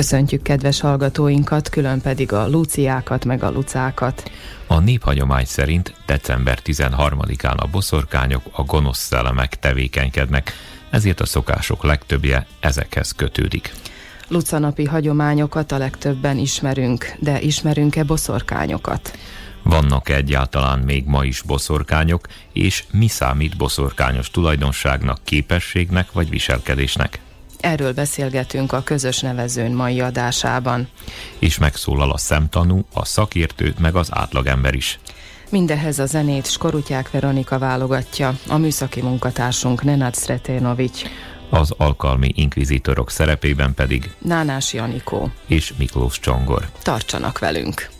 Köszöntjük kedves hallgatóinkat, külön pedig a Luciákat meg a Lucákat. A néphagyomány szerint december 13-án a boszorkányok, a gonosz szellemek tevékenykednek, ezért a szokások legtöbbje ezekhez kötődik. Lucanapi hagyományokat a legtöbben ismerünk, de ismerünk-e boszorkányokat? Vannak egyáltalán még ma is boszorkányok, és mi számít boszorkányos tulajdonságnak, képességnek vagy viselkedésnek? Erről beszélgetünk a közös nevezőn mai adásában. És megszólal a szemtanú, a szakértő, meg az átlagember is. Mindehez a zenét Skorutyák Veronika válogatja, a műszaki munkatársunk Nenad Sretenovics. Az alkalmi inkvizitorok szerepében pedig Nánás Janikó és Miklós Csongor. Tartsanak velünk!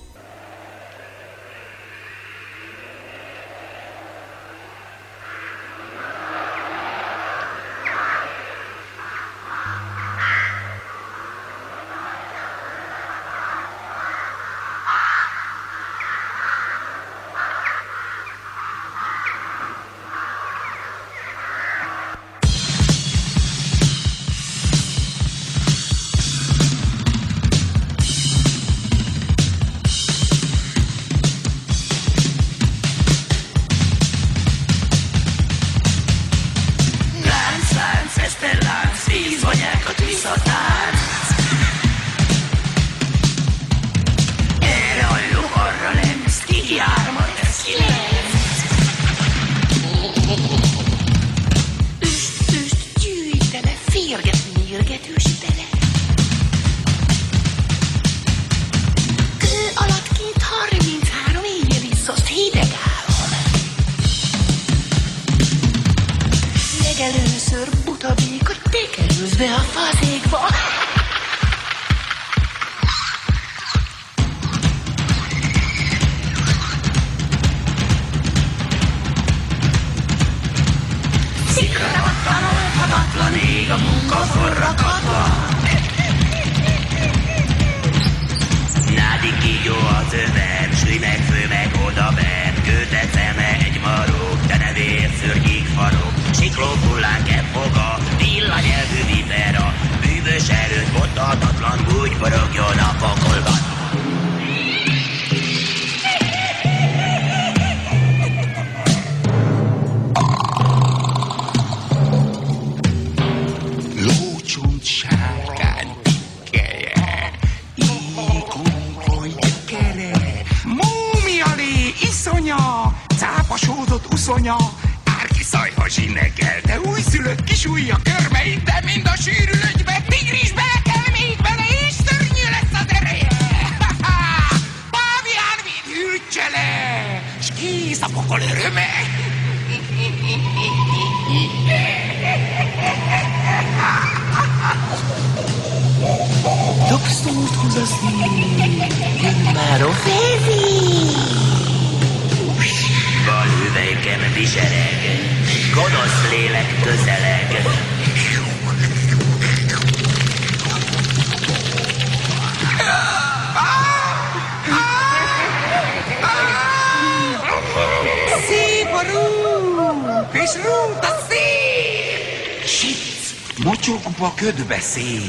viszonya. Bárki szajha zsinegel, de újszülött kis újja körmeit, de mind a sűrűlögybe, tigris bele kell még bele, és szörnyű lesz az ereje. Pávián véd hűtse le, s kész a pokol öröme. Tapsztolt hozzá szív, jön már a fezi mocsokba ködbe szép.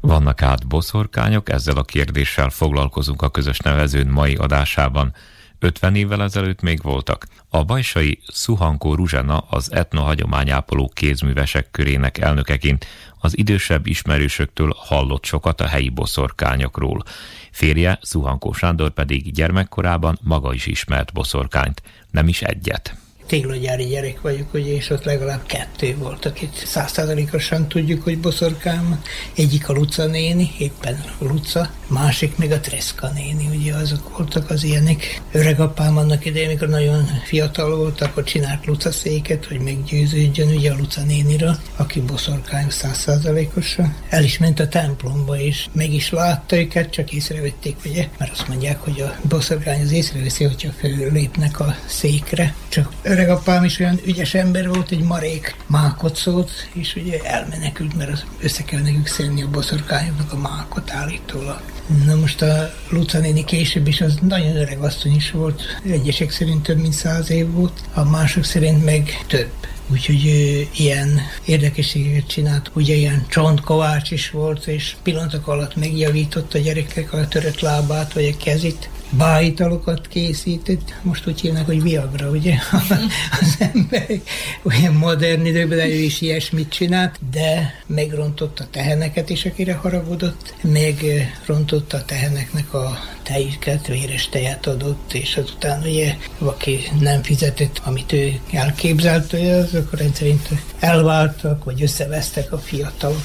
Vannak át boszorkányok, ezzel a kérdéssel foglalkozunk a közös nevezőn mai adásában. 50 évvel ezelőtt még voltak. A bajsai Szuhankó Ruzsena az etnohagyományápoló kézművesek körének elnökeként az idősebb ismerősöktől hallott sokat a helyi boszorkányokról. Férje, Szuhankó Sándor pedig gyermekkorában maga is ismert boszorkányt, nem is egyet. Téglagyári gyerek vagyok, ugye, és ott legalább kettő volt, akit százszázalékosan tudjuk, hogy boszorkám. Egyik a Luca néni, éppen Luca, másik meg a Treszka néni, ugye azok voltak az ilyenek. Öregapám annak idején, amikor nagyon fiatal volt, akkor csinált Luca széket, hogy meggyőződjön ugye a Luca néniről, aki boszorkány százszázalékosan. El is ment a templomba, és meg is látta őket, csak észrevették, ugye, mert azt mondják, hogy a boszorkány az észreveszi, hogyha lépnek a székre. Csak öregapám is olyan ügyes ember volt, egy marék mákot szólt, és ugye elmenekült, mert össze kell nekünk szedni a boszorkányoknak a mákot állítólag. Na most a Luca néni később is az nagyon öreg asszony is volt, egyesek szerint több mint száz év volt, a mások szerint meg több. Úgyhogy ő, ilyen érdekességeket csinált. Ugye ilyen csontkovács is volt, és pillanatok alatt megjavított a gyerekek a törött lábát, vagy a kezit bájitalokat készített, most úgy hívnak, hogy Viagra, ugye? az emberek olyan modern időben, ő is ilyesmit csinált, de megrontotta a teheneket is, akire haragudott, megrontotta a teheneknek a tejüket, véres tejet adott, és azután ugye, aki nem fizetett, amit ő elképzelt, azok rendszerint elváltak, vagy összevesztek a fiatalok.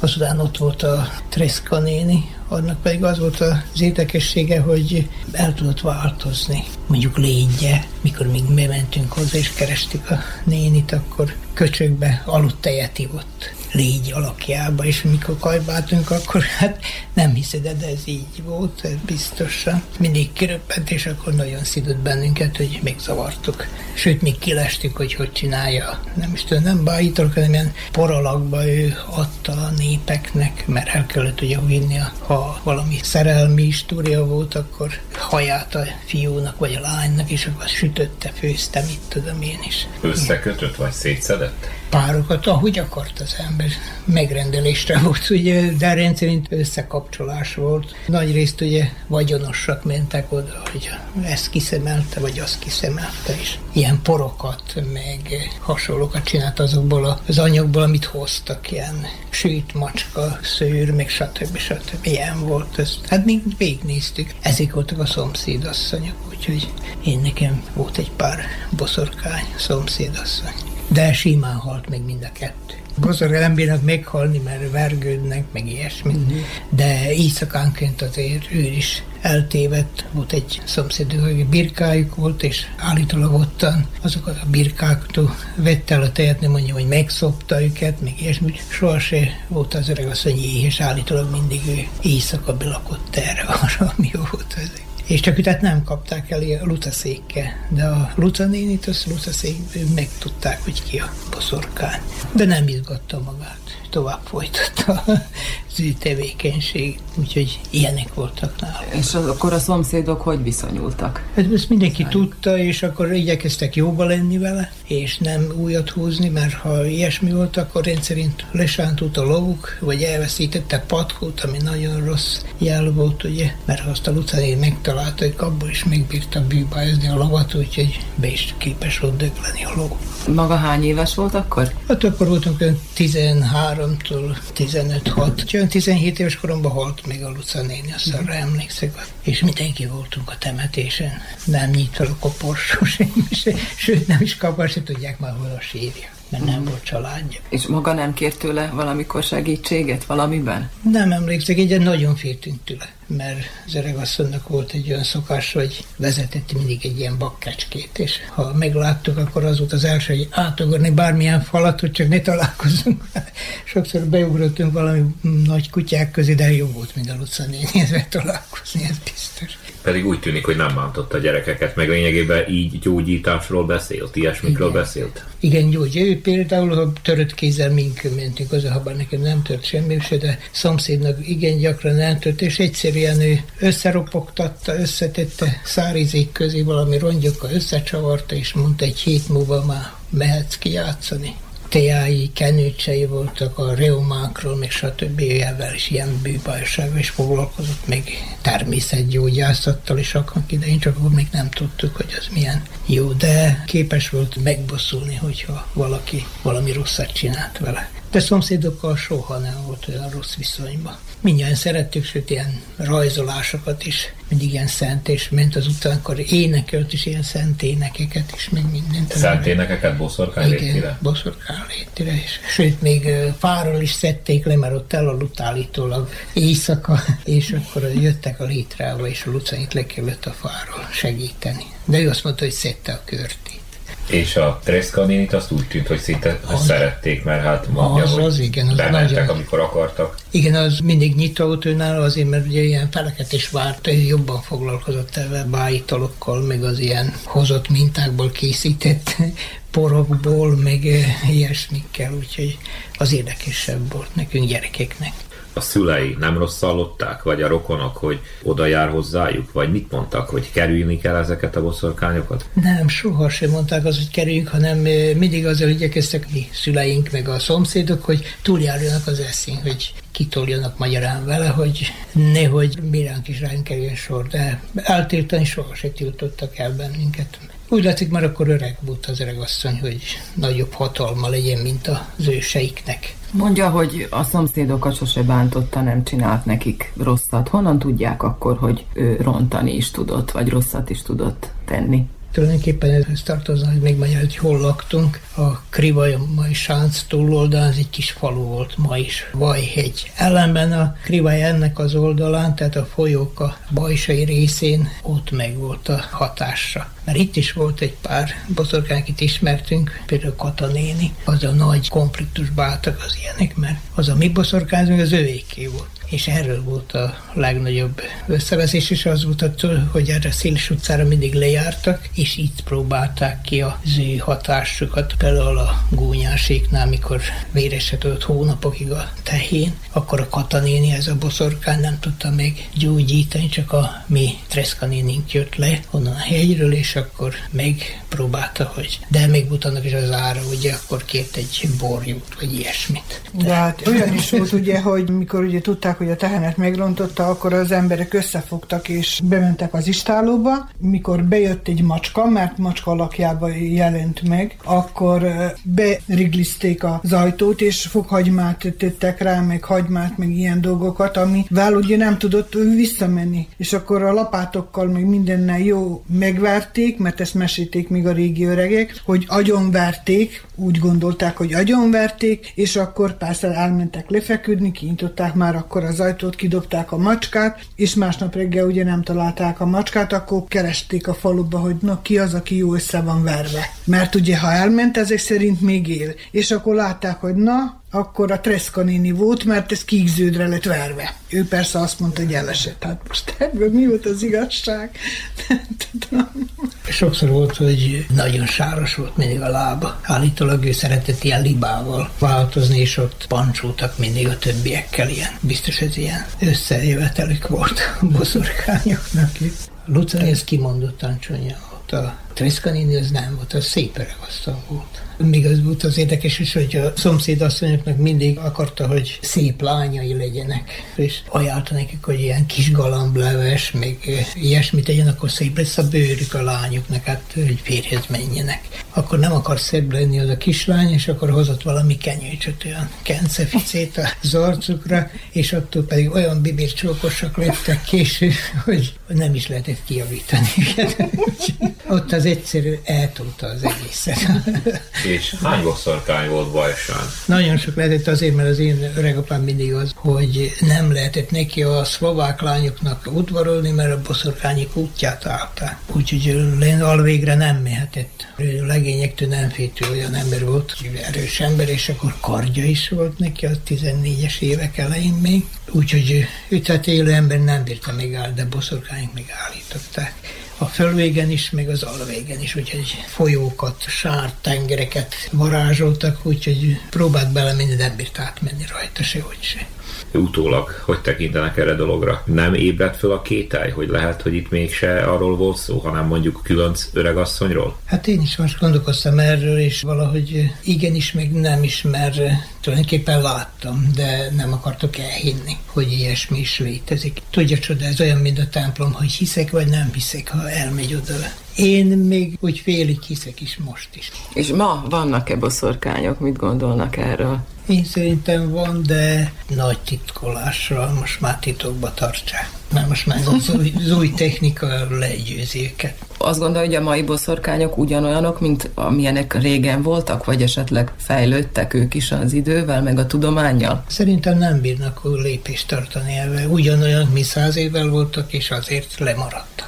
Azután ott volt a Treska néni, annak pedig az volt az érdekessége, hogy el tudott változni. Mondjuk légyje, mikor még mi mentünk hozzá és kerestük a nénit, akkor köcsökbe aludt tejet ivott légy alakjába, és mikor kajbáltunk, akkor hát nem hiszed, de ez így volt, ez biztosan. Mindig kiröppent, és akkor nagyon szidott bennünket, hogy még zavartuk. Sőt, még kilestük, hogy hogy csinálja. Nem is tudom, nem bájítok, hanem ilyen poralakba ő adta a népeknek, mert el kellett ugye vinni, ha valami szerelmi história volt, akkor haját a fiúnak vagy a lánynak, és akkor sütötte, főzte, mit tudom én is. Összekötött vagy szétszedett? Párokat, ahogy akart az ember. Megrendelésre volt, ugye, de rendszerint összekapcsolás volt. Nagy részt ugye vagyonosak mentek oda, hogy ezt kiszemelte, vagy azt kiszemelte, és ilyen porokat, meg hasonlókat csinált azokból az anyagból, amit hoztak, ilyen sült macska, szőr, meg stb. stb. Ilyen volt. ez. hát mi végignéztük. Ezek voltak a szomszédasszonyok, úgyhogy én nekem volt egy pár boszorkány szomszédasszony de simán halt meg mind a kettő. Boszorga nem bírnak meghalni, mert vergődnek, meg ilyesmi. Uh-huh. De éjszakánként azért ő is eltévedt. Volt egy szomszéduk, hogy birkájuk volt, és állítólag ottan azokat a birkáktól vette el a tejet, nem mondja, hogy megszopta őket, meg ilyesmi. Sohasem volt az öreg asszony és állítólag mindig ő éjszaka belakott erre arra, ami volt ezek és csak tehát nem kapták el a lucaszékkel, de a Luca nénit, az lucaszék megtudták, hogy ki a boszorkány. De nem izgatta magát, tovább folytatta az ő tevékenység, úgyhogy ilyenek voltak nála. És akkor a szomszédok hogy viszonyultak? Hát ezt mindenki Szállít. tudta, és akkor igyekeztek jóba lenni vele, és nem újat húzni, mert ha ilyesmi volt, akkor rendszerint lesántult a lovuk, vagy elveszítette patkót, ami nagyon rossz jel volt, ugye, mert azt a Lucané megtalálta, hogy abból is megbírta bűbájozni a lovat, úgyhogy be is képes volt dögleni a ló. Maga hány éves volt akkor? Hát akkor voltunk 13-tól 15-6. 17 éves koromban halt még a Luca néni, azt arra emlékszek. És mindenki voltunk a temetésen. Nem nyit fel a koporsó, sőt nem is kapar, se tudják már hol a sírja mert nem volt családja. És maga nem kért tőle valamikor segítséget valamiben? Nem emlékszek, egy nagyon féltünk tőle mert az öregasszonynak volt egy olyan szokás, hogy vezetett mindig egy ilyen bakkecskét, és ha megláttuk, akkor az volt az első, hogy átugorni bármilyen falat, hogy csak ne találkozunk. Sokszor beugrottunk valami nagy kutyák közé, de jó volt, mint a Luca néni, ezzel találkozni, ez biztos. Pedig úgy tűnik, hogy nem bántotta a gyerekeket, meg lényegében így gyógyításról beszélt, ilyesmikről Igen. beszélt. Igen, gyógyja. Ő például, ha törött kézzel mink mentünk az, ha nekem nem tört semmi, se, de szomszédnak igen gyakran nem tört, és egyszerűen ő összeropogtatta, összetette szárizék közé valami rongyokkal összecsavarta, és mondta egy hét múlva már mehetsz ki játszani teái, kenőcsei voltak a reumákról, még stb. Ezzel is ilyen bűbajsággal is foglalkozott, még természetgyógyászattal is annak idején, csak akkor még nem tudtuk, hogy az milyen jó, de képes volt megbosszulni, hogyha valaki valami rosszat csinált vele. De szomszédokkal soha nem volt olyan rossz viszonyban. Mindjárt szerettük, sőt ilyen rajzolásokat is, mindig ilyen szent, és ment az után, akkor énekelt is ilyen szent énekeket, és még mindent. Szent énekeket boszorkány létére? boszorkány létére, és sőt, még fáról is szedték le, mert ott elaludt állítólag éjszaka, és akkor jöttek a létrába, és a Lucait le kellett a fáról segíteni. De ő azt mondta, hogy szedte a körtét. És a Treszka nénit azt úgy tűnt, hogy szinte az, szerették, mert hát mondja, az, hogy az, igen, az bementek, nagyon... amikor akartak. Igen, az mindig nyitott őnál, azért, mert ugye ilyen feleket is várt, jobban foglalkozott ebben bájitalokkal, meg az ilyen hozott mintákból készített porokból, meg ilyesmikkel, úgyhogy az érdekesebb volt nekünk gyerekeknek a szülei nem rosszallották, vagy a rokonok, hogy oda jár hozzájuk, vagy mit mondtak, hogy kerülni kell ezeket a boszorkányokat? Nem, soha sem mondták az, hogy kerüljünk, hanem mindig azzal igyekeztek mi szüleink, meg a szomszédok, hogy túljárjanak az eszén, hogy kitoljanak magyarán vele, hogy nehogy miránk is ránk kerüljön sor, de eltiltani soha se tiltottak el bennünket. Úgy látszik, már akkor öreg volt az öregasszony, hogy nagyobb hatalma legyen, mint az őseiknek. Mondja, hogy a szomszédokat sose bántotta, nem csinált nekik rosszat. Honnan tudják akkor, hogy ő rontani is tudott, vagy rosszat is tudott tenni? Tulajdonképpen ez tartozna, hogy megmondja, hogy hol laktunk. A Krivaj Sánc túloldalán, ez egy kis falu volt ma is, Vajhegy. Ellenben a Krivaj ennek az oldalán, tehát a folyók a bajsai részén, ott meg volt a hatása. Mert itt is volt egy pár boszorkány, akit ismertünk, például Kata néni, az a nagy konfliktusba álltak az ilyenek, mert az a mi boszorkányunk az övéké volt és erről volt a legnagyobb összeveszés, és az volt, hogy erre Széles utcára mindig lejártak, és itt próbálták ki az ő hatásukat. Például a gónyáséknál, mikor véreset ott hónapokig a tehén, akkor a katanéni, ez a boszorkány nem tudta még gyógyítani, csak a mi treszkanénink jött le onnan a hegyről, és akkor megpróbálta, hogy de még utána is az ára, ugye akkor kért egy borjút, vagy ilyesmit. De hát olyan is volt ugye, hogy mikor ugye tudták, hogy a tehenet megrontotta, akkor az emberek összefogtak és bementek az istálóba. Mikor bejött egy macska, mert macska alakjában jelent meg, akkor beriglizték az ajtót, és fokhagymát tettek rá, meg hagymát, meg ilyen dolgokat, amivel ugye nem tudott visszamenni. És akkor a lapátokkal, meg mindennel jó megverték, mert ezt mesíték még a régi öregek, hogy agyonverték, úgy gondolták, hogy agyonverték, és akkor persze elmentek lefeküdni, kinyitották már akkor az ajtót, kidobták a macskát, és másnap reggel ugye nem találták a macskát, akkor keresték a faluba, hogy na ki az, aki jó össze van verve. Mert ugye ha elment, ezek szerint még él. És akkor látták, hogy na, akkor a Treszka néni volt, mert ez kékződre lett verve. Ő persze azt mondta, hogy elesett. Hát most ebből mi volt az igazság? Sokszor volt, hogy nagyon sáros volt mindig a lába. Állítólag ő szeretett ilyen libával változni, és ott pancsoltak mindig a többiekkel ilyen. Biztos ez ilyen összejövetelük volt a boszorkányoknak. Luca, ez kimondottan csúnya volt. A Treszka néni az nem volt, az szép volt. Még az volt az érdekes is, hogy a szomszédasszonyoknak mindig akarta, hogy szép lányai legyenek, és ajánlta nekik, hogy ilyen kis galambleves, még ilyesmit tegyen, akkor szép lesz a bőrük a lányoknak, hát hogy férjhez menjenek. Akkor nem akar szebb lenni az a kislány, és akkor hozott valami kenyőcsöt, olyan kenceficét az arcukra, és attól pedig olyan bibircsókosak lettek később, hogy nem is lehetett kiavítani Ott az egyszerű eltolta az egészet. És hány bosszorkány volt Bajsán? Nagyon sok lehetett azért, mert az én öregapám mindig az, hogy nem lehetett neki a szlovák lányoknak udvarolni, mert a boszorkányik útját állták. Úgyhogy alvégre nem mehetett. Ő legényektől nem fétő olyan ember volt, erős ember, és akkor kardja is volt neki a 14-es évek elején még. Úgyhogy ő tehát élő ember nem bírta megállni, de boszorkányok megállították a fölvégen is, meg az alvégen is, úgyhogy folyókat, sárt, tengereket varázsoltak, úgyhogy próbált belemenni, de nem bírt átmenni rajta sehogy se utólag hogy tekintenek erre dologra? Nem ébredt föl a kételj, hogy lehet, hogy itt mégse arról volt szó, hanem mondjuk különc öregasszonyról? Hát én is most gondolkoztam erről, és valahogy igenis, meg nem is, mert tulajdonképpen láttam, de nem akartok elhinni, hogy ilyesmi is létezik. Tudja csoda, ez olyan, mint a templom, hogy hiszek vagy nem hiszek, ha elmegy oda Én még úgy félig hiszek is most is. És ma vannak-e boszorkányok? Mit gondolnak erről? Én szerintem van, de nagy titkolással most már titokba tartsák. Mert most már az új, az új technika legyőzi őket. Azt gondolja, hogy a mai boszorkányok ugyanolyanok, mint amilyenek régen voltak, vagy esetleg fejlődtek ők is az idővel, meg a tudományjal? Szerintem nem bírnak lépést tartani ebbe. Ugyanolyan, mi száz évvel voltak, és azért lemaradtak.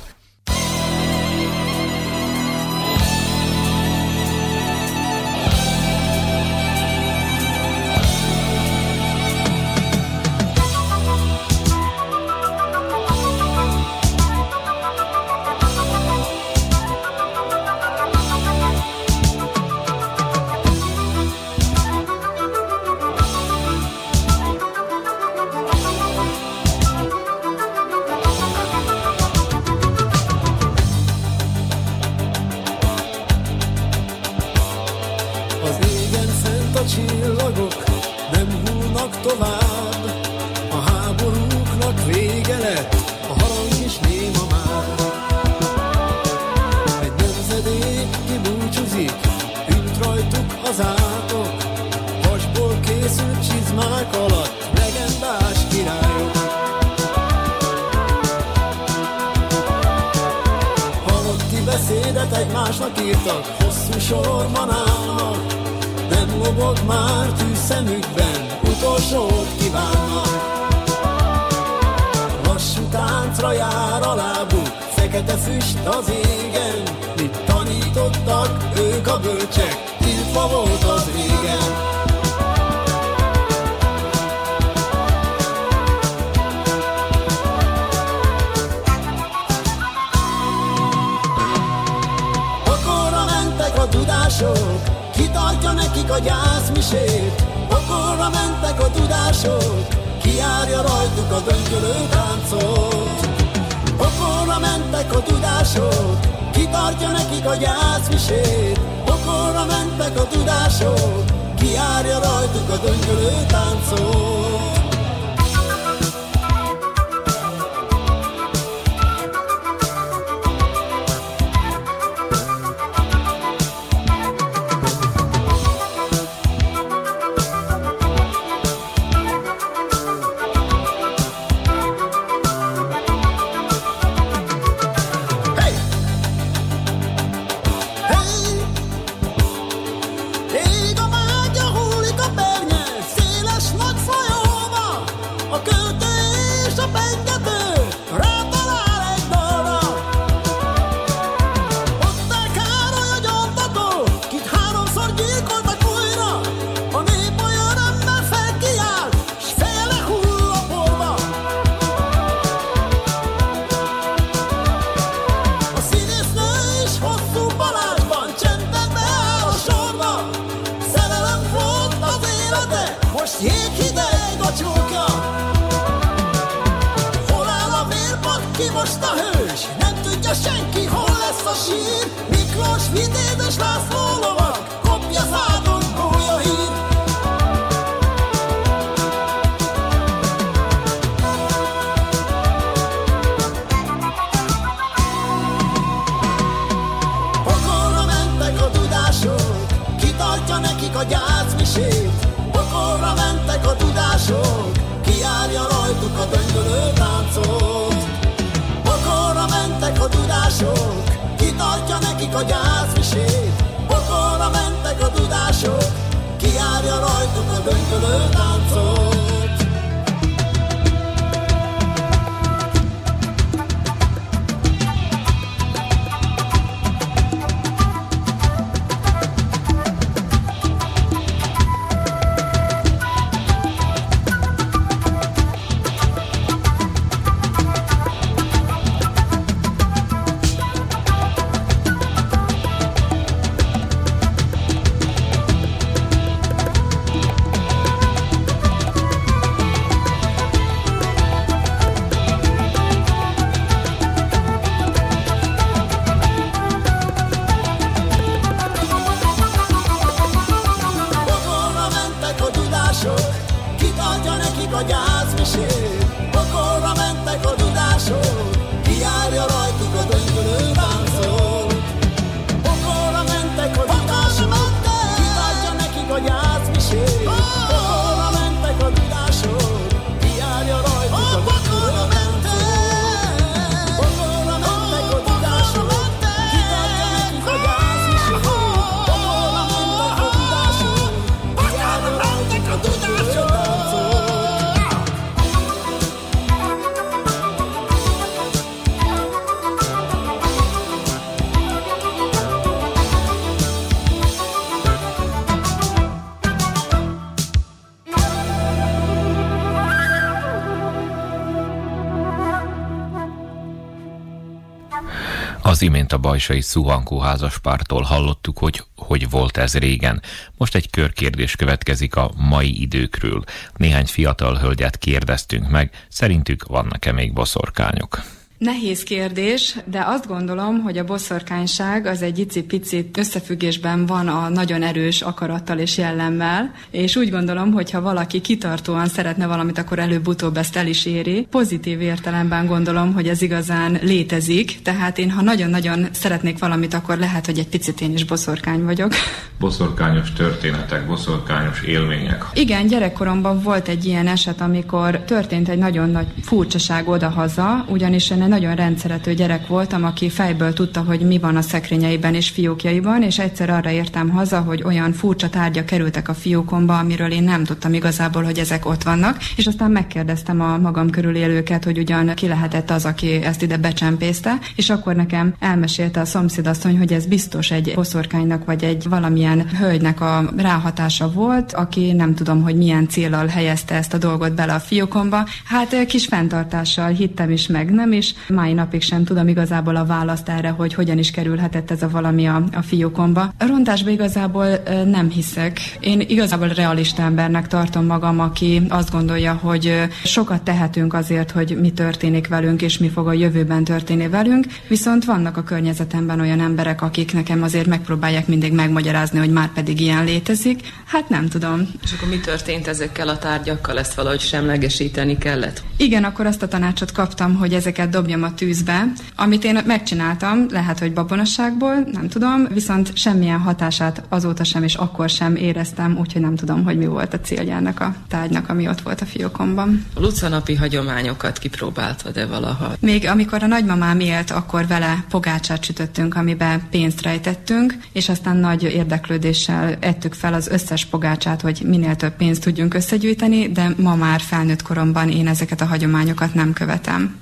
Az imént a bajsai Szuhankó házaspártól hallottuk, hogy hogy volt ez régen. Most egy körkérdés következik a mai időkről. Néhány fiatal hölgyet kérdeztünk meg, szerintük vannak-e még boszorkányok? Nehéz kérdés, de azt gondolom, hogy a boszorkányság az egy icipicit összefüggésben van a nagyon erős akarattal és jellemmel, és úgy gondolom, hogy ha valaki kitartóan szeretne valamit, akkor előbb-utóbb ezt el is éri. Pozitív értelemben gondolom, hogy ez igazán létezik, tehát én ha nagyon-nagyon szeretnék valamit, akkor lehet, hogy egy picit én is boszorkány vagyok. Boszorkányos történetek, boszorkányos élmények. Igen, gyerekkoromban volt egy ilyen eset, amikor történt egy nagyon nagy furcsaság odahaza, ugyanis én nagyon rendszerető gyerek voltam, aki fejből tudta, hogy mi van a szekrényeiben és fiókjaiban, és egyszer arra értem haza, hogy olyan furcsa tárgyak kerültek a fiókomba, amiről én nem tudtam igazából, hogy ezek ott vannak, és aztán megkérdeztem a magam körül élőket, hogy ugyan ki lehetett az, aki ezt ide becsempészte, és akkor nekem elmesélte a szomszédasszony, hogy ez biztos egy boszorkánynak vagy egy valamilyen hölgynek a ráhatása volt, aki nem tudom, hogy milyen célral helyezte ezt a dolgot bele a fiókomba. Hát kis fenntartással hittem is, meg nem is, Mai napig sem tudom igazából a választ erre, hogy hogyan is kerülhetett ez a valami a, a fiókomba. A rontásba igazából nem hiszek. Én igazából realista embernek tartom magam, aki azt gondolja, hogy sokat tehetünk azért, hogy mi történik velünk, és mi fog a jövőben történni velünk, viszont vannak a környezetemben olyan emberek, akik nekem azért megpróbálják mindig megmagyarázni, hogy már pedig ilyen létezik. Hát nem tudom. És akkor mi történt ezekkel a tárgyakkal? Ezt valahogy semlegesíteni kellett? Igen, akkor azt a tanácsot kaptam, hogy ezeket dobjam a tűzbe, amit én megcsináltam, lehet, hogy babonasságból, nem tudom, viszont semmilyen hatását azóta sem és akkor sem éreztem, úgyhogy nem tudom, hogy mi volt a célja ennek a tárgynak, ami ott volt a fiókomban. A lucanapi hagyományokat kipróbáltad-e valaha? Még amikor a nagymamám élt, akkor vele pogácsát sütöttünk, amiben pénzt rejtettünk, és aztán nagy érdeklődéssel ettük fel az összes pogácsát, hogy minél több pénzt tudjunk összegyűjteni, de ma már felnőtt koromban én ezeket a hagyományokat nem követem.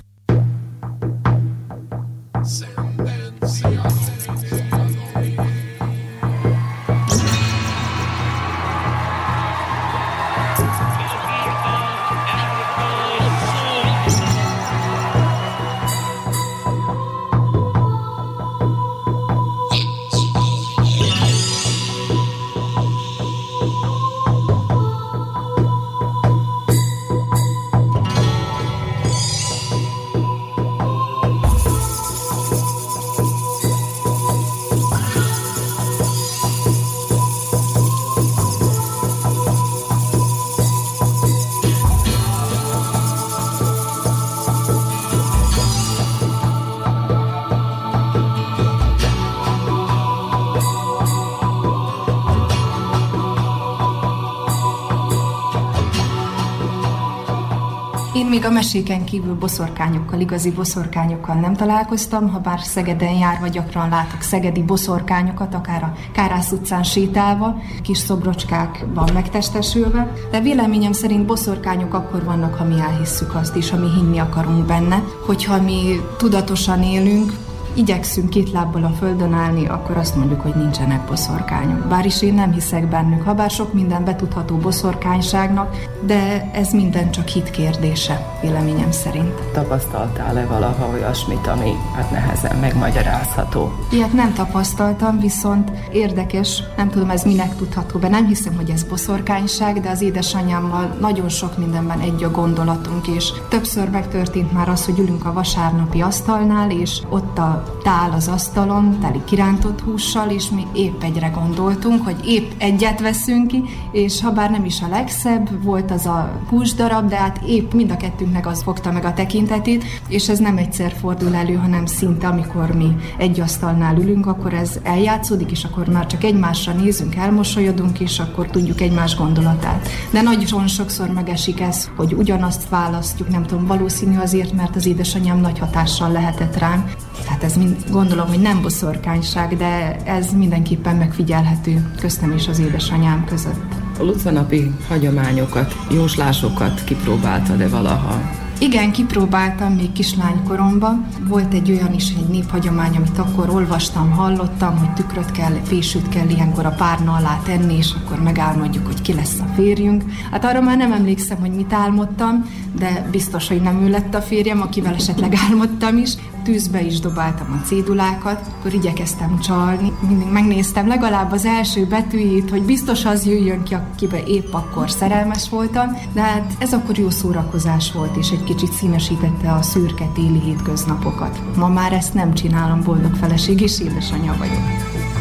Meséken kívül boszorkányokkal, igazi boszorkányokkal nem találkoztam, ha bár Szegeden járva gyakran látok szegedi boszorkányokat, akár a Kárász utcán sétálva, kis szobrocskákban megtestesülve, de véleményem szerint boszorkányok akkor vannak, ha mi elhisszük azt is, ha mi hinni akarunk benne, hogyha mi tudatosan élünk, igyekszünk két lábbal a földön állni, akkor azt mondjuk, hogy nincsenek boszorkányok. Bár is én nem hiszek bennük, ha bár sok minden betudható boszorkányságnak, de ez minden csak hit kérdése, véleményem szerint. Tapasztaltál-e valaha olyasmit, ami hát nehezen megmagyarázható? Ilyet nem tapasztaltam, viszont érdekes, nem tudom ez minek tudható be, nem hiszem, hogy ez boszorkányság, de az édesanyámmal nagyon sok mindenben egy a gondolatunk, és többször megtörtént már az, hogy ülünk a vasárnapi asztalnál, és ott a tál az asztalon, teli kirántott hússal, és mi épp egyre gondoltunk, hogy épp egyet veszünk ki, és ha bár nem is a legszebb, volt az a húsdarab, de hát épp mind a kettőnknek az fogta meg a tekintetét, és ez nem egyszer fordul elő, hanem szinte amikor mi egy asztalnál ülünk, akkor ez eljátszódik, és akkor már csak egymásra nézünk, elmosolyodunk, és akkor tudjuk egymás gondolatát. De nagyon sokszor megesik ez, hogy ugyanazt választjuk, nem tudom, valószínű azért, mert az édesanyám nagy hatással lehetett rám. Tehát ez mind, gondolom, hogy nem boszorkányság, de ez mindenképpen megfigyelhető köztem és az édesanyám között. A lucanapi hagyományokat, jóslásokat kipróbáltad-e valaha? Igen, kipróbáltam még kislánykoromban. Volt egy olyan is, egy néphagyomány, amit akkor olvastam, hallottam, hogy tükröt kell, fésűt kell ilyenkor a párna alá tenni, és akkor megálmodjuk, hogy ki lesz a férjünk. Hát arra már nem emlékszem, hogy mit álmodtam, de biztos, hogy nem ő lett a férjem, akivel esetleg álmodtam is tűzbe is dobáltam a cédulákat, akkor igyekeztem csalni. Mindig megnéztem legalább az első betűjét, hogy biztos az jöjjön ki, akibe épp akkor szerelmes voltam, de hát ez akkor jó szórakozás volt, és egy kicsit színesítette a szürke téli hétköznapokat. Ma már ezt nem csinálom, boldog feleség és édesanyja vagyok.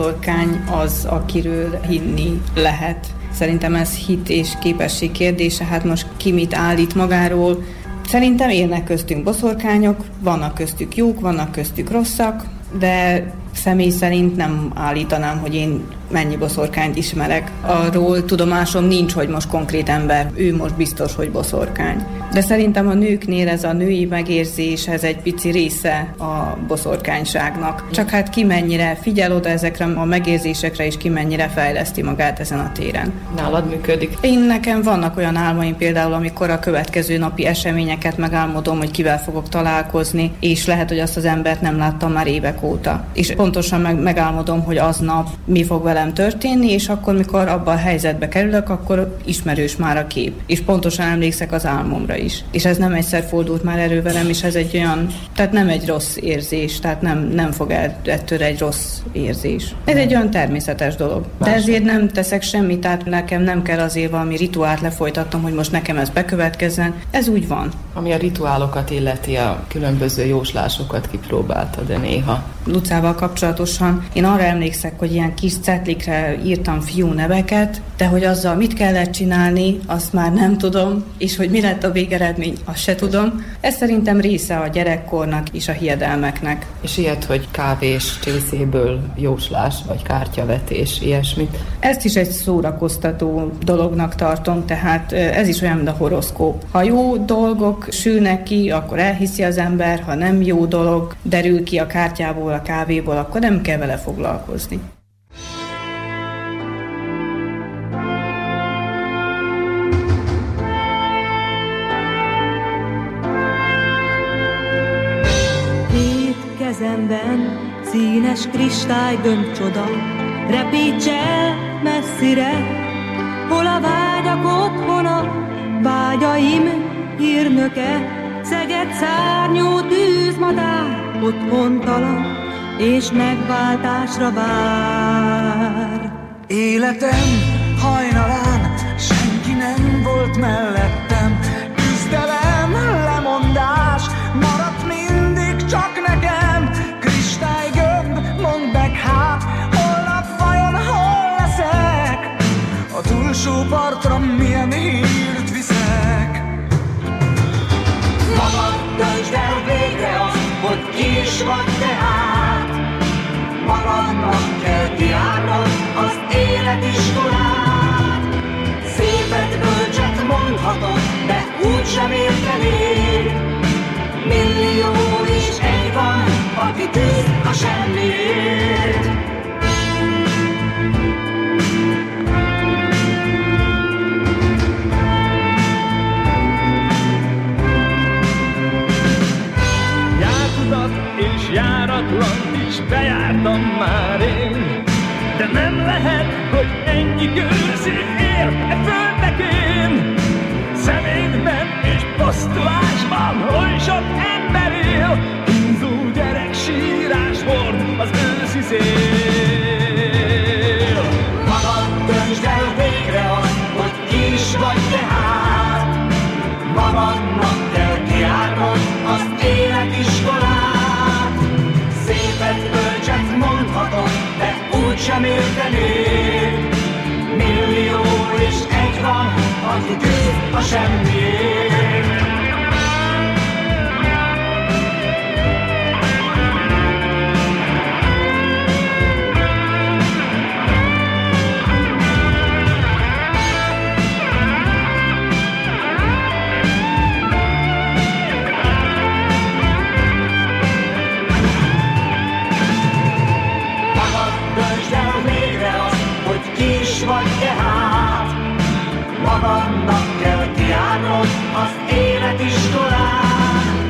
Boszorkány az, akiről hinni lehet. Szerintem ez hit és képesség kérdése, hát most ki mit állít magáról. Szerintem élnek köztünk boszorkányok, vannak köztük jók, vannak köztük rosszak, de személy szerint nem állítanám, hogy én mennyi boszorkányt ismerek. Arról tudomásom nincs, hogy most konkrét ember, ő most biztos, hogy boszorkány. De szerintem a nőknél ez a női megérzés, ez egy pici része a boszorkányságnak. Csak hát ki mennyire figyel oda ezekre a megérzésekre, és ki mennyire fejleszti magát ezen a téren. Nálad működik? Én nekem vannak olyan álmaim például, amikor a következő napi eseményeket megálmodom, hogy kivel fogok találkozni, és lehet, hogy azt az embert nem láttam már évek óta. És pontosan meg, megálmodom, hogy aznap mi fog velem történni, és akkor, mikor abban a helyzetbe kerülök, akkor ismerős már a kép. És pontosan emlékszek az álmomra is. És ez nem egyszer fordult már elő velem, és ez egy olyan, tehát nem egy rossz érzés, tehát nem, nem fog el, ettől egy rossz érzés. Ez egy olyan természetes dolog. De ezért nem teszek semmit, tehát nekem nem kell azért valami rituált lefolytatnom, hogy most nekem ez bekövetkezzen. Ez úgy van. Ami a rituálokat illeti, a különböző jóslásokat kipróbálta, de néha. Lucával kapcsolatosan én arra emlékszek, hogy ilyen kis cetlikre írtam fiú neveket, de hogy azzal mit kellett csinálni, azt már nem tudom, és hogy mi lett a végeredmény, azt se tudom. Ez szerintem része a gyerekkornak és a hiedelmeknek. És ilyet, hogy kávés csészéből jóslás, vagy kártyavetés, ilyesmit? Ezt is egy szórakoztató dolognak tartom, tehát ez is olyan, mint a horoszkóp. Ha jó dolgok sülnek ki, akkor elhiszi az ember, ha nem jó dolog derül ki a kártyából, kávéból, akkor nem kell vele foglalkozni. kezemben színes kristály csoda, repíts el messzire, hol a vágyak otthona, vágyaim hírnöke, Szeged szárnyú tűzmadár, otthontalan, és megváltásra vár. Életem hajnalán senki nem volt mellettem, küzdelem, lemondás, maradt mindig csak nekem. Kristálygömb, mondd meg hát, holnap vajon hol leszek? A túlsó partra milyen hírt viszek? Magad döntsd el végre azt, hogy ki is vagy tehát. Magadnak kell kiállnod az életiskolát. Szépet, bölcset mondhatod, de úgy sem értenéd. Millió is egy van, aki tűz a semmiért. Járatlan is bejártam már én, de nem lehet, hogy ennyi őrzi él e földnek én. Szemétben és posztulásban oly sok értenéd. Millió és egy van, aki küzd a semmiért. iskolán.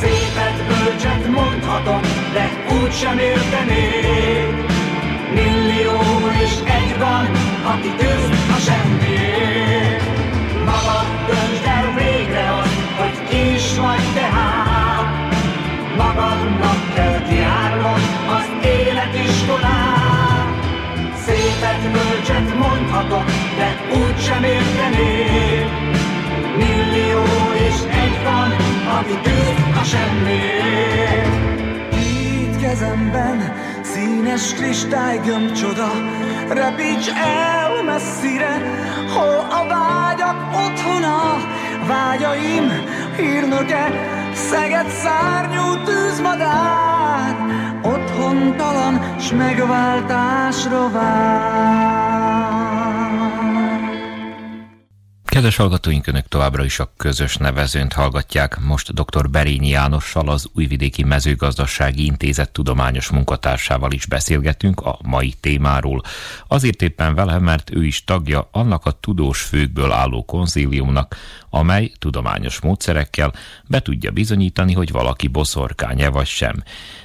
Szépet, bölcset mondhatom, de úgy sem értenék. Millió és egy van, aki küzd a semmi Magad döntsd el végre azt, hogy ki is vagy tehát. Magadnak kell kiárnod az életiskolát. Szépet, bölcset mondhatom, de úgy sem értenék. Színes kristály gömbcsoda, repíts el messzire, hol a vágyak otthona, vágyaim hírnöke, Szeged szárnyú tűzmadár, otthontalan, s megváltásra vár. Kedves hallgatóink, Önök továbbra is a közös nevezőnt hallgatják. Most dr. Berényi Jánossal, az Újvidéki Mezőgazdasági Intézet tudományos munkatársával is beszélgetünk a mai témáról. Azért éppen vele, mert ő is tagja annak a tudós főkből álló konzíliumnak, amely tudományos módszerekkel be tudja bizonyítani, hogy valaki boszorkánya vagy sem.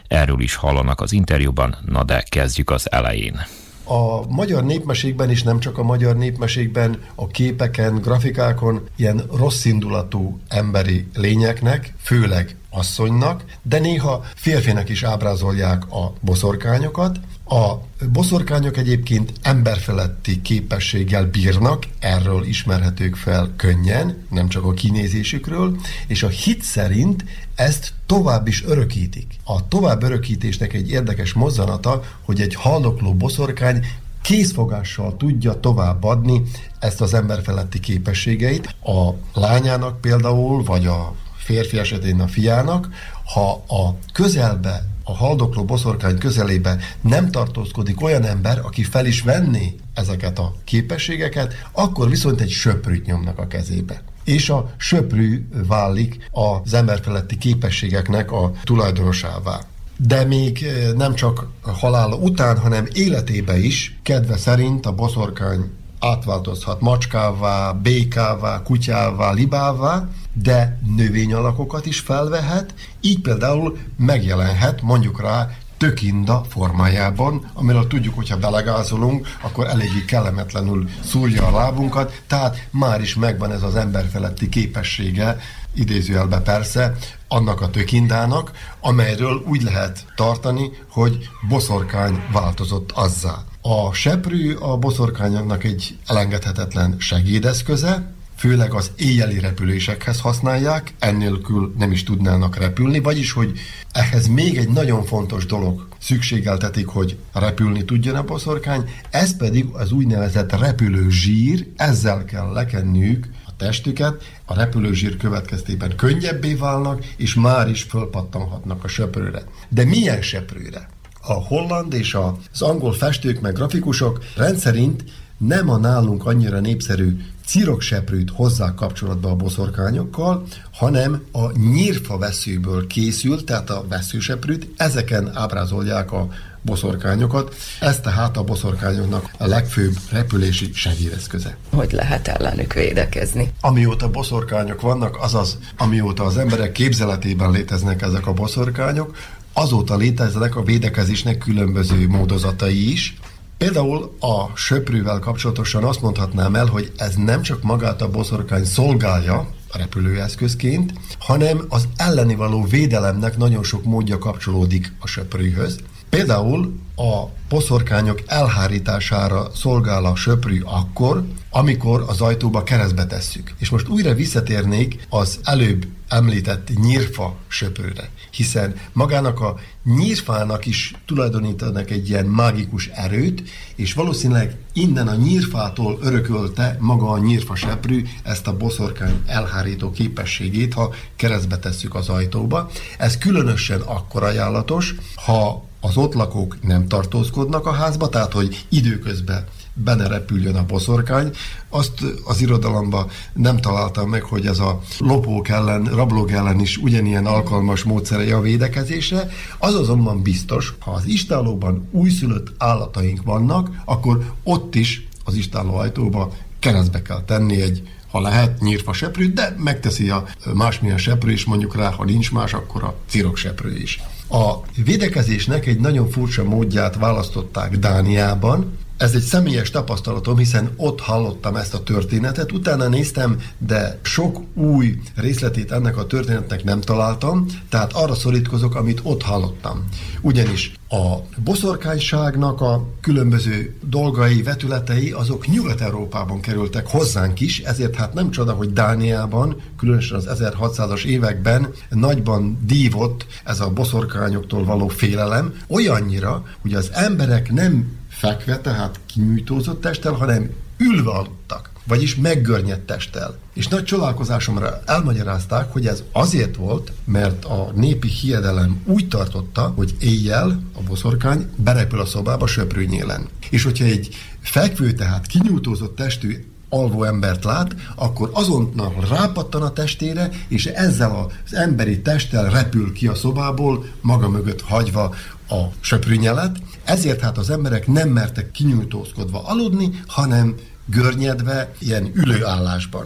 Erről is hallanak az interjúban, na de kezdjük az elején. A magyar népmesékben is nem csak a magyar népmesékben, a képeken, grafikákon ilyen rosszindulatú emberi lényeknek, főleg asszonynak, de néha férfinek is ábrázolják a boszorkányokat. A boszorkányok egyébként emberfeletti képességgel bírnak, erről ismerhetők fel könnyen, nem csak a kinézésükről, és a hit szerint ezt tovább is örökítik. A tovább örökítésnek egy érdekes mozzanata, hogy egy haldokló boszorkány készfogással tudja továbbadni ezt az emberfeletti képességeit. A lányának például, vagy a férfi esetén a fiának, ha a közelbe a haldokló boszorkány közelébe nem tartózkodik olyan ember, aki fel is venné ezeket a képességeket, akkor viszont egy söprűt nyomnak a kezébe. És a söprű válik az emberfeletti képességeknek a tulajdonosává de még nem csak halála után, hanem életébe is, kedve szerint a boszorkány átváltozhat macskává, békává, kutyává, libává, de növényalakokat is felvehet, így például megjelenhet mondjuk rá tökinda formájában, amiről tudjuk, hogyha belegázolunk, akkor eléggé kellemetlenül szúrja a lábunkat, tehát már is megvan ez az emberfeletti képessége, idézőjelbe persze, annak a tökindának, amelyről úgy lehet tartani, hogy boszorkány változott azzá. A seprű a boszorkányoknak egy elengedhetetlen segédeszköze, főleg az éjjeli repülésekhez használják, ennélkül nem is tudnának repülni, vagyis, hogy ehhez még egy nagyon fontos dolog szükségeltetik, hogy repülni tudjon a boszorkány, ez pedig az úgynevezett repülő zsír, ezzel kell lekenniük a testüket, a repülőzsír következtében könnyebbé válnak, és már is fölpattanhatnak a söprőre. De milyen söprőre? A holland és az angol festők meg grafikusok rendszerint nem a nálunk annyira népszerű cirokseprűt hozzá kapcsolatba a boszorkányokkal, hanem a nyírfa veszőből készült, tehát a veszőseprűt, ezeken ábrázolják a boszorkányokat. Ez tehát a boszorkányoknak a legfőbb repülési segédeszköze. Hogy lehet ellenük védekezni? Amióta boszorkányok vannak, azaz amióta az emberek képzeletében léteznek ezek a boszorkányok, azóta léteznek a védekezésnek különböző módozatai is. Például a söprűvel kapcsolatosan azt mondhatnám el, hogy ez nem csak magát a boszorkány szolgálja, a repülőeszközként, hanem az elleni való védelemnek nagyon sok módja kapcsolódik a söprűhöz. Például a poszorkányok elhárítására szolgál a söprű akkor, amikor az ajtóba keresztbe tesszük. És most újra visszatérnék az előbb említett nyírfa söprőre, hiszen magának a nyírfának is tulajdonítanak egy ilyen mágikus erőt, és valószínűleg innen a nyírfától örökölte maga a nyírfa seprű ezt a boszorkány elhárító képességét, ha keresztbe tesszük az ajtóba. Ez különösen akkor ajánlatos, ha az ott lakók nem tartózkodnak a házba, tehát hogy időközben benne repüljön a boszorkány. Azt az irodalomban nem találtam meg, hogy ez a lopók ellen, rablók ellen is ugyanilyen alkalmas módszerei a védekezésre. Az azonban biztos, ha az istálóban újszülött állataink vannak, akkor ott is az istáló ajtóba keresztbe kell tenni egy ha lehet, nyírfa seprűt, de megteszi a másmilyen seprő is, mondjuk rá, ha nincs más, akkor a cirok seprő is. A védekezésnek egy nagyon furcsa módját választották Dániában, ez egy személyes tapasztalatom, hiszen ott hallottam ezt a történetet, utána néztem, de sok új részletét ennek a történetnek nem találtam, tehát arra szorítkozok, amit ott hallottam. Ugyanis a boszorkányságnak a különböző dolgai, vetületei, azok Nyugat-Európában kerültek hozzánk is, ezért hát nem csoda, hogy Dániában, különösen az 1600-as években nagyban dívott ez a boszorkányoktól való félelem, olyannyira, hogy az emberek nem fekve, tehát kinyújtózott testtel, hanem ülve aludtak, vagyis meggörnyedt testtel. És nagy csodálkozásomra elmagyarázták, hogy ez azért volt, mert a népi hiedelem úgy tartotta, hogy éjjel a boszorkány berepül a szobába söprőnyélen. És hogyha egy fekvő, tehát kinyújtózott testű alvó embert lát, akkor azonnal rápattan a testére, és ezzel az emberi testtel repül ki a szobából, maga mögött hagyva a söprűnyelet, ezért hát az emberek nem mertek kinyújtózkodva aludni, hanem görnyedve ilyen ülőállásban.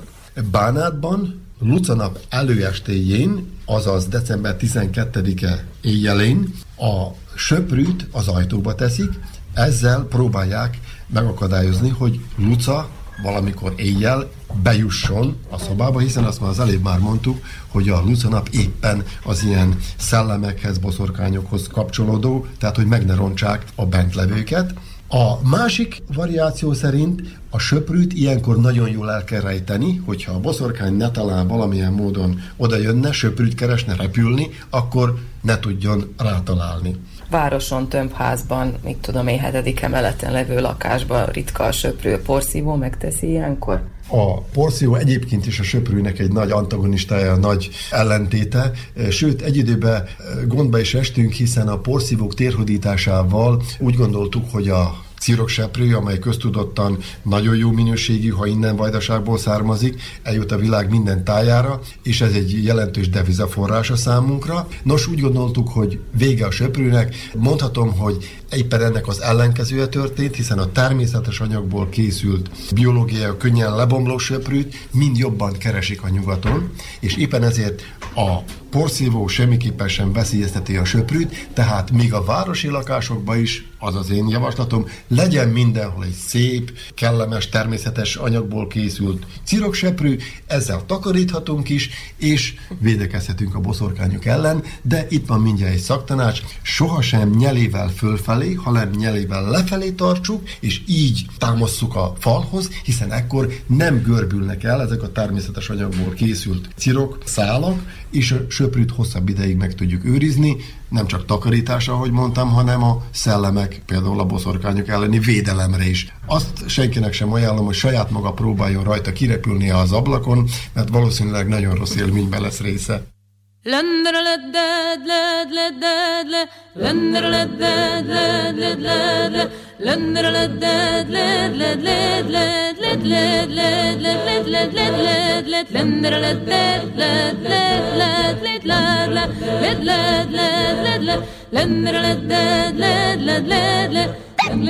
Bánátban Lucanap előestéjén, azaz december 12-e éjjelén a söprűt az ajtóba teszik, ezzel próbálják megakadályozni, hogy Luca valamikor éjjel bejusson a szobába, hiszen azt már az előbb már mondtuk, hogy a lucanap éppen az ilyen szellemekhez, boszorkányokhoz kapcsolódó, tehát hogy meg ne rontsák a bentlevőket. A másik variáció szerint a söprűt ilyenkor nagyon jól el kell rejteni, hogyha a boszorkány ne talál valamilyen módon oda jönne, söprűt keresne repülni, akkor ne tudjon rátalálni városon, tömbházban, mit tudom én, hetedik emeleten levő lakásban ritka a söprő, porszívó megteszi ilyenkor? A porszívó egyébként is a söprőnek egy nagy antagonistája, nagy ellentéte, sőt egy időben gondba is estünk, hiszen a porszívók térhódításával úgy gondoltuk, hogy a cirokseprő, amely köztudottan nagyon jó minőségű, ha innen vajdaságból származik, eljut a világ minden tájára, és ez egy jelentős devizaforrás a számunkra. Nos, úgy gondoltuk, hogy vége a söprőnek. Mondhatom, hogy éppen ennek az ellenkezője történt, hiszen a természetes anyagból készült biológiai könnyen lebomló söprűt mind jobban keresik a nyugaton, és éppen ezért a porszívó semmiképpen sem veszélyezteti a söprűt, tehát még a városi lakásokban is, az az én javaslatom, legyen mindenhol egy szép, kellemes, természetes anyagból készült ciroksöprű, ezzel takaríthatunk is, és védekezhetünk a boszorkányok ellen, de itt van mindjárt egy szaktanács, sohasem nyelével fölfelé, hanem nyelével lefelé tartsuk, és így támasszuk a falhoz, hiszen ekkor nem görbülnek el ezek a természetes anyagból készült cirok, szálak, és a söprűt hosszabb ideig meg tudjuk őrizni, nem csak takarításra, ahogy mondtam, hanem a szellemek, például a boszorkányok elleni védelemre is. Azt senkinek sem ajánlom, hogy saját maga próbáljon rajta kirepülni az ablakon, mert valószínűleg nagyon rossz élményben lesz része. Lender led led led led led lender led led led led led lender led led led led led led led led led led led led led lender led led led led led led led led led lender led led led led led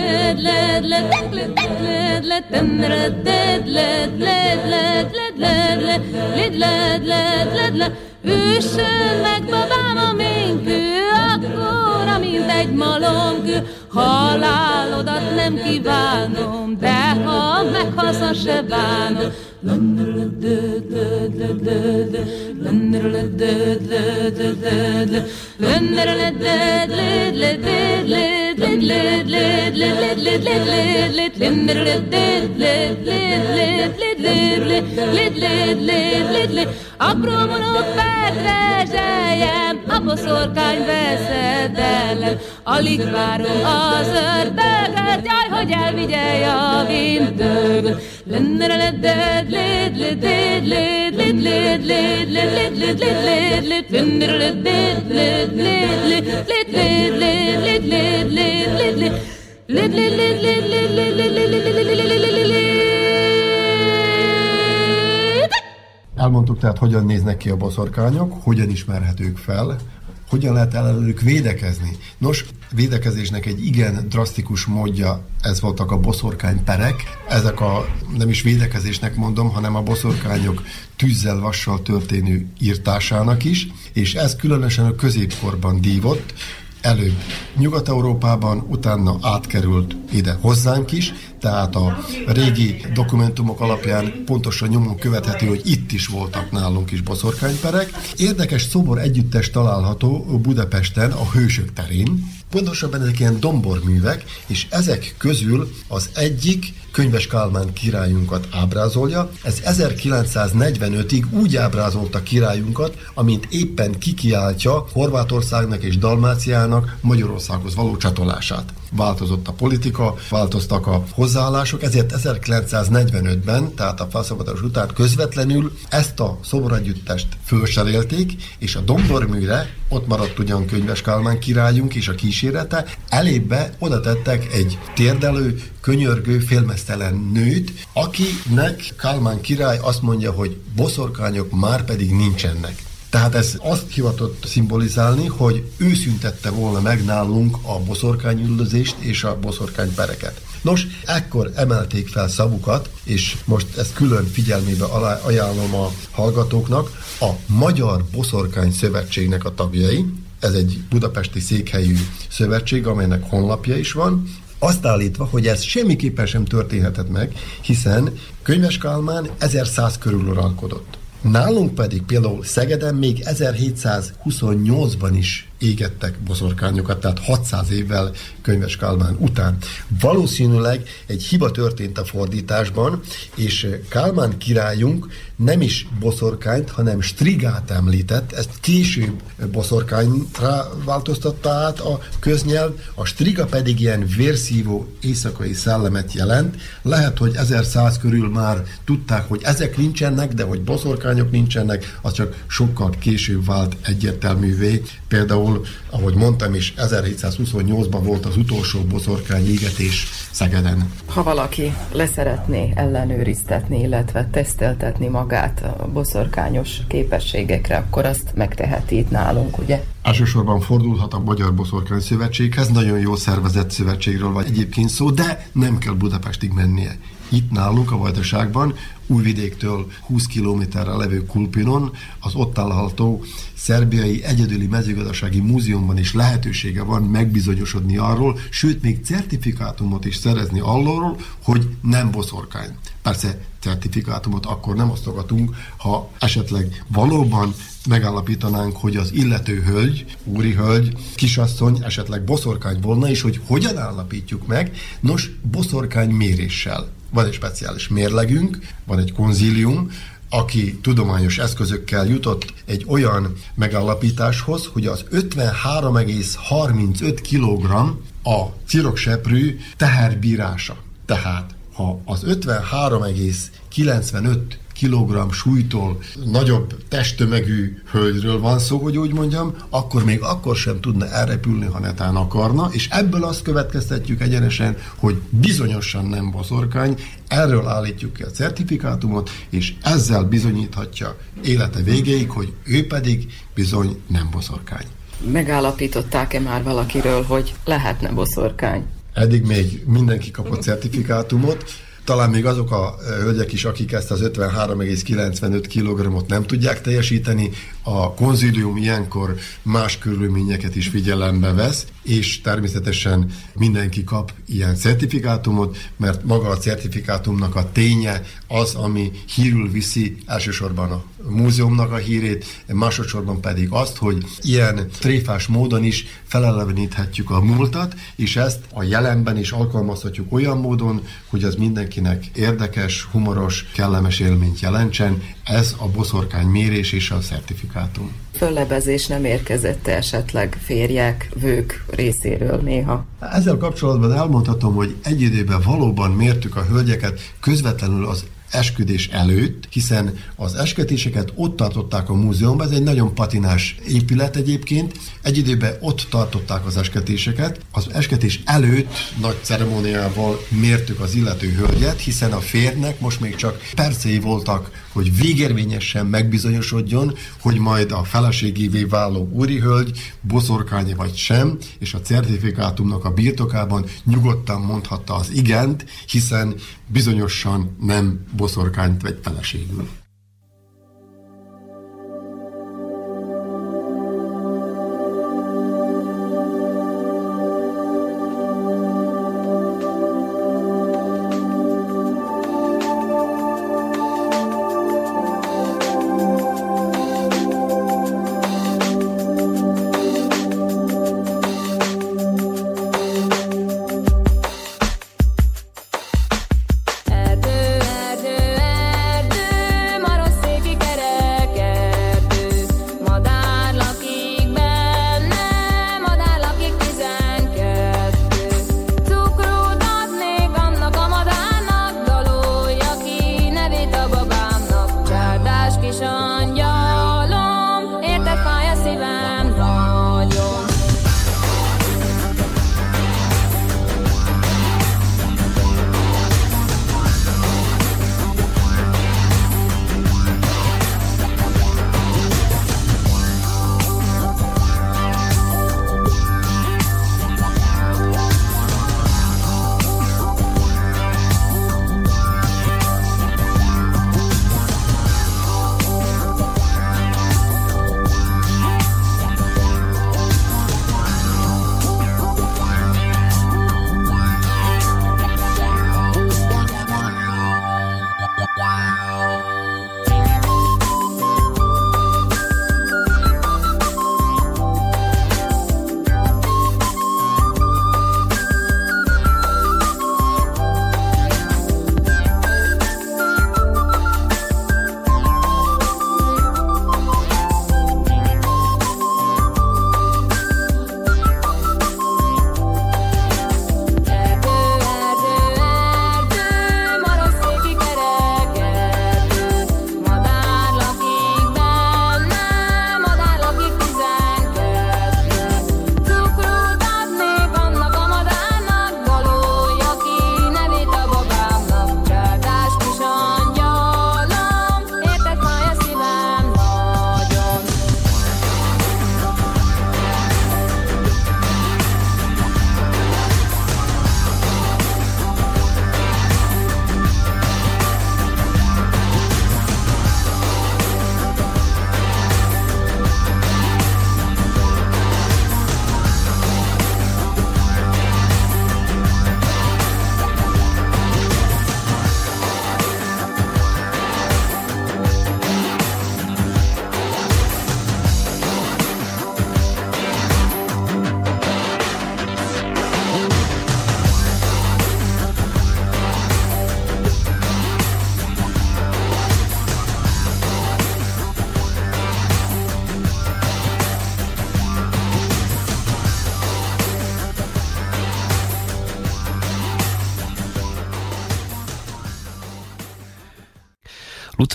led led led led led tender led led led led led led led led led led Üssön meg, babám, a ménkő, akkora, mint egy malomkő. Halálodat nem kívánom, de ha meghalsz, se bánom. Apró monopát rezseljem, a boszorkány veszedelem. Alig várom az ördögöt, jaj, hogy elvigye a vindögöt. Lendere leded, led, leded, led, led, led, led, led, led, led, led, led, led, lendere leded, led, led, led, led, led, led, led, led, led, led, led, led, led, led, led, led, led, led, led, Elmondtuk tehát, hogyan néznek ki a boszorkányok, hogyan ismerhetők fel, hogyan lehet ellenük védekezni. Nos, védekezésnek egy igen drasztikus módja, ez voltak a boszorkányperek. Ezek a, nem is védekezésnek mondom, hanem a boszorkányok tűzzel, vassal történő írtásának is, és ez különösen a középkorban dívott, előbb Nyugat-Európában, utána átkerült ide hozzánk is, tehát a régi dokumentumok alapján pontosan nyomon követhető, hogy itt is voltak nálunk is boszorkányperek. Érdekes szobor együttes található Budapesten, a Hősök terén, Pontosabban ezek ilyen domborművek, és ezek közül az egyik Könyves Kálmán királyunkat ábrázolja. Ez 1945-ig úgy ábrázolta királyunkat, amint éppen kikiáltja Horvátországnak és Dalmáciának Magyarországhoz való csatolását. Változott a politika, változtak a hozzáállások, ezért 1945-ben, tehát a felszabadulás után közvetlenül ezt a szoboragyüttest fölserélték, és a domborműre, ott maradt ugyan Könyves Kálmán királyunk és a kísérete, elébe oda tettek egy térdelő, könyörgő, félmeztelen nőt, akinek Kálmán király azt mondja, hogy boszorkányok már pedig nincsenek. Tehát ez azt hivatott szimbolizálni, hogy ő szüntette volna meg nálunk a boszorkányüldözést és a boszorkánypereket. Nos, ekkor emelték fel szavukat, és most ezt külön figyelmébe ajánlom a hallgatóknak, a Magyar Boszorkány Szövetségnek a tagjai, ez egy budapesti székhelyű szövetség, amelynek honlapja is van, azt állítva, hogy ez semmiképpen sem történhetett meg, hiszen Könyves Kálmán 1100 körül uralkodott. Nálunk pedig például Szegeden még 1728-ban is égettek boszorkányokat, tehát 600 évvel könyves Kálmán után. Valószínűleg egy hiba történt a fordításban, és Kálmán királyunk nem is boszorkányt, hanem strigát említett, ezt később boszorkányra változtatta át a köznyelv, a striga pedig ilyen vérszívó éjszakai szellemet jelent. Lehet, hogy 1100 körül már tudták, hogy ezek nincsenek, de hogy boszorkányok nincsenek, az csak sokkal később vált egyértelművé. Például, ahogy mondtam is, 1728-ban volt az utolsó boszorkány égetés Szegeden. Ha valaki leszeretné ellenőriztetni, illetve teszteltetni magát a boszorkányos képességekre, akkor azt megteheti itt nálunk, ugye? Elsősorban fordulhat a Magyar Boszorkány Szövetséghez, nagyon jó szervezett szövetségről vagy egyébként szó, de nem kell Budapestig mennie. Itt nálunk a Vajdaságban, Újvidéktől 20 kilométerre levő Kulpinon, az ott található szerbiai egyedüli mezőgazdasági múzeumban is lehetősége van megbizonyosodni arról, sőt még certifikátumot is szerezni arról, hogy nem boszorkány. Persze certifikátumot akkor nem osztogatunk, ha esetleg valóban megállapítanánk, hogy az illető hölgy, úri hölgy, kisasszony esetleg boszorkány volna, és hogy hogyan állapítjuk meg? Nos, boszorkány méréssel. Van egy speciális mérlegünk, van egy konzílium, aki tudományos eszközökkel jutott egy olyan megállapításhoz, hogy az 53,35 kg a cirokseprű teherbírása. Tehát ha az 53,95 kg súlytól nagyobb testtömegű hölgyről van szó, hogy úgy mondjam, akkor még akkor sem tudna elrepülni, ha netán akarna, és ebből azt következtetjük egyenesen, hogy bizonyosan nem boszorkány, erről állítjuk ki a certifikátumot, és ezzel bizonyíthatja élete végéig, hogy ő pedig bizony nem boszorkány. Megállapították-e már valakiről, hogy lehetne boszorkány? Eddig még mindenki kapott certifikátumot, talán még azok a hölgyek is, akik ezt az 53,95 kg-ot nem tudják teljesíteni, a konzilium ilyenkor más körülményeket is figyelembe vesz, és természetesen mindenki kap ilyen certifikátumot, mert maga a certifikátumnak a ténye az, ami hírül viszi elsősorban a múzeumnak a hírét, másodszorban pedig azt, hogy ilyen tréfás módon is feleleveníthetjük a múltat, és ezt a jelenben is alkalmazhatjuk olyan módon, hogy az mindenkinek érdekes, humoros, kellemes élményt jelentsen. Ez a boszorkány mérés és a certifikátum. Föllebezés nem érkezett esetleg férjek, vők részéről néha? Ezzel kapcsolatban elmondhatom, hogy egy időben valóban mértük a hölgyeket közvetlenül az esküdés előtt, hiszen az esketéseket ott tartották a múzeumban, ez egy nagyon patinás épület egyébként, egy időben ott tartották az esketéseket. Az esketés előtt nagy ceremóniával mértük az illető hölgyet, hiszen a férnek most még csak percei voltak, hogy végérvényesen megbizonyosodjon, hogy majd a feleségévé váló úri hölgy boszorkánya vagy sem, és a certifikátumnak a birtokában nyugodtan mondhatta az igent, hiszen bizonyosan nem boszorkányt vagy feleségül.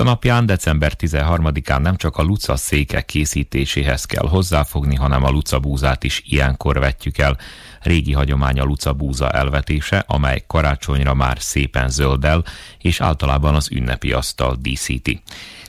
Napján, december 13-án nem csak a Luca széke készítéséhez kell hozzáfogni, hanem a Luca búzát is ilyenkor vetjük el. Régi hagyomány a Luca búza elvetése, amely karácsonyra már szépen zöldel, és általában az ünnepi asztal díszíti.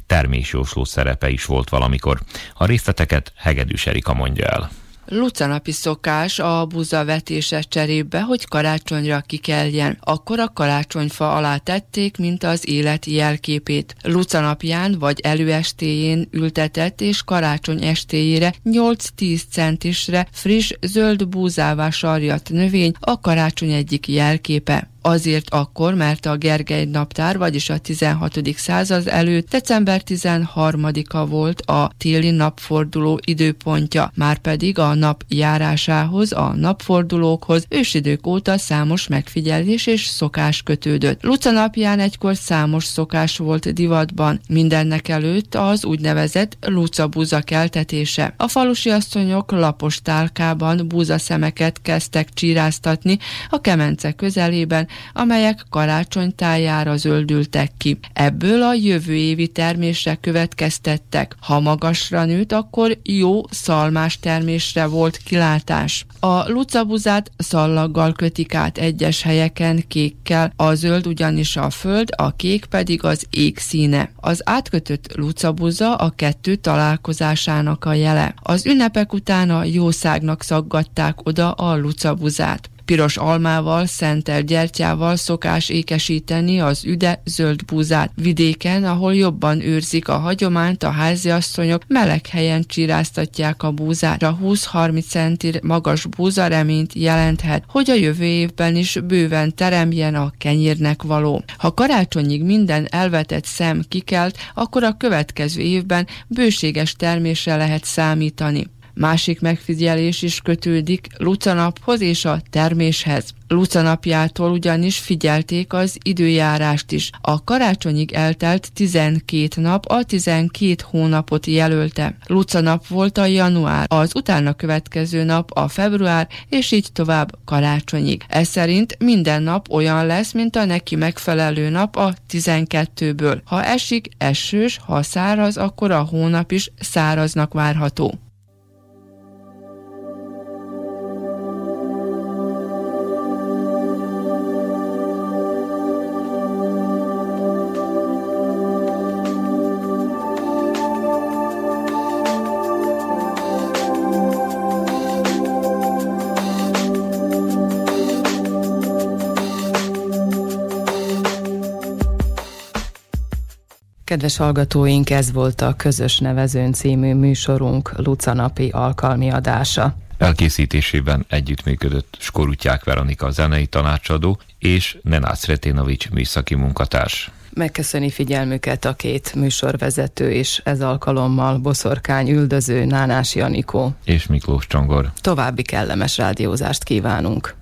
Termésjósló szerepe is volt valamikor. A részleteket Hegedűs Erika mondja el. Lucanapi szokás a buza vetése cserébe, hogy karácsonyra kikeljen. Akkor a karácsonyfa alá tették, mint az élet jelképét. Lucanapján vagy előestéjén ültetett és karácsony estéjére 8-10 centisre friss zöld búzává sarjat növény a karácsony egyik jelképe azért akkor, mert a Gergely naptár, vagyis a 16. század előtt december 13-a volt a téli napforduló időpontja, már pedig a nap járásához, a napfordulókhoz ősidők óta számos megfigyelés és szokás kötődött. Luca napján egykor számos szokás volt divatban, mindennek előtt az úgynevezett Luca búza keltetése. A falusi asszonyok lapos tálkában búza szemeket kezdtek csíráztatni a kemence közelében, amelyek karácsony tájára zöldültek ki. Ebből a jövő évi termésre következtettek. Ha magasra nőtt, akkor jó szalmás termésre volt kilátás. A lucabuzát szallaggal kötik át egyes helyeken kékkel, a zöld ugyanis a föld, a kék pedig az ég színe. Az átkötött lucabuza a kettő találkozásának a jele. Az ünnepek után a jószágnak szaggatták oda a lucabuzát. Piros almával, szentel gyertyával szokás ékesíteni az üde zöld búzát. Vidéken, ahol jobban őrzik a hagyományt, a háziasszonyok meleg helyen csiráztatják a búzát. A 20-30 centi magas búza reményt jelenthet, hogy a jövő évben is bőven teremjen a kenyérnek való. Ha karácsonyig minden elvetett szem kikelt, akkor a következő évben bőséges termésre lehet számítani. Másik megfigyelés is kötődik Lucanaphoz és a terméshez. Lucanapjától ugyanis figyelték az időjárást is. A karácsonyig eltelt 12 nap a 12 hónapot jelölte. Lucanap volt a január, az utána következő nap a február, és így tovább karácsonyig. Ez szerint minden nap olyan lesz, mint a neki megfelelő nap a 12-ből. Ha esik, esős, ha száraz, akkor a hónap is száraznak várható. Kedves hallgatóink, ez volt a Közös Nevezőn című műsorunk Lucanapi alkalmi adása. Elkészítésében együttműködött Skorutyák Veronika zenei tanácsadó és Nenász Reténovics műszaki munkatárs. Megköszöni figyelmüket a két műsorvezető és ez alkalommal Boszorkány üldöző Nánás Janikó és Miklós Csongor. További kellemes rádiózást kívánunk!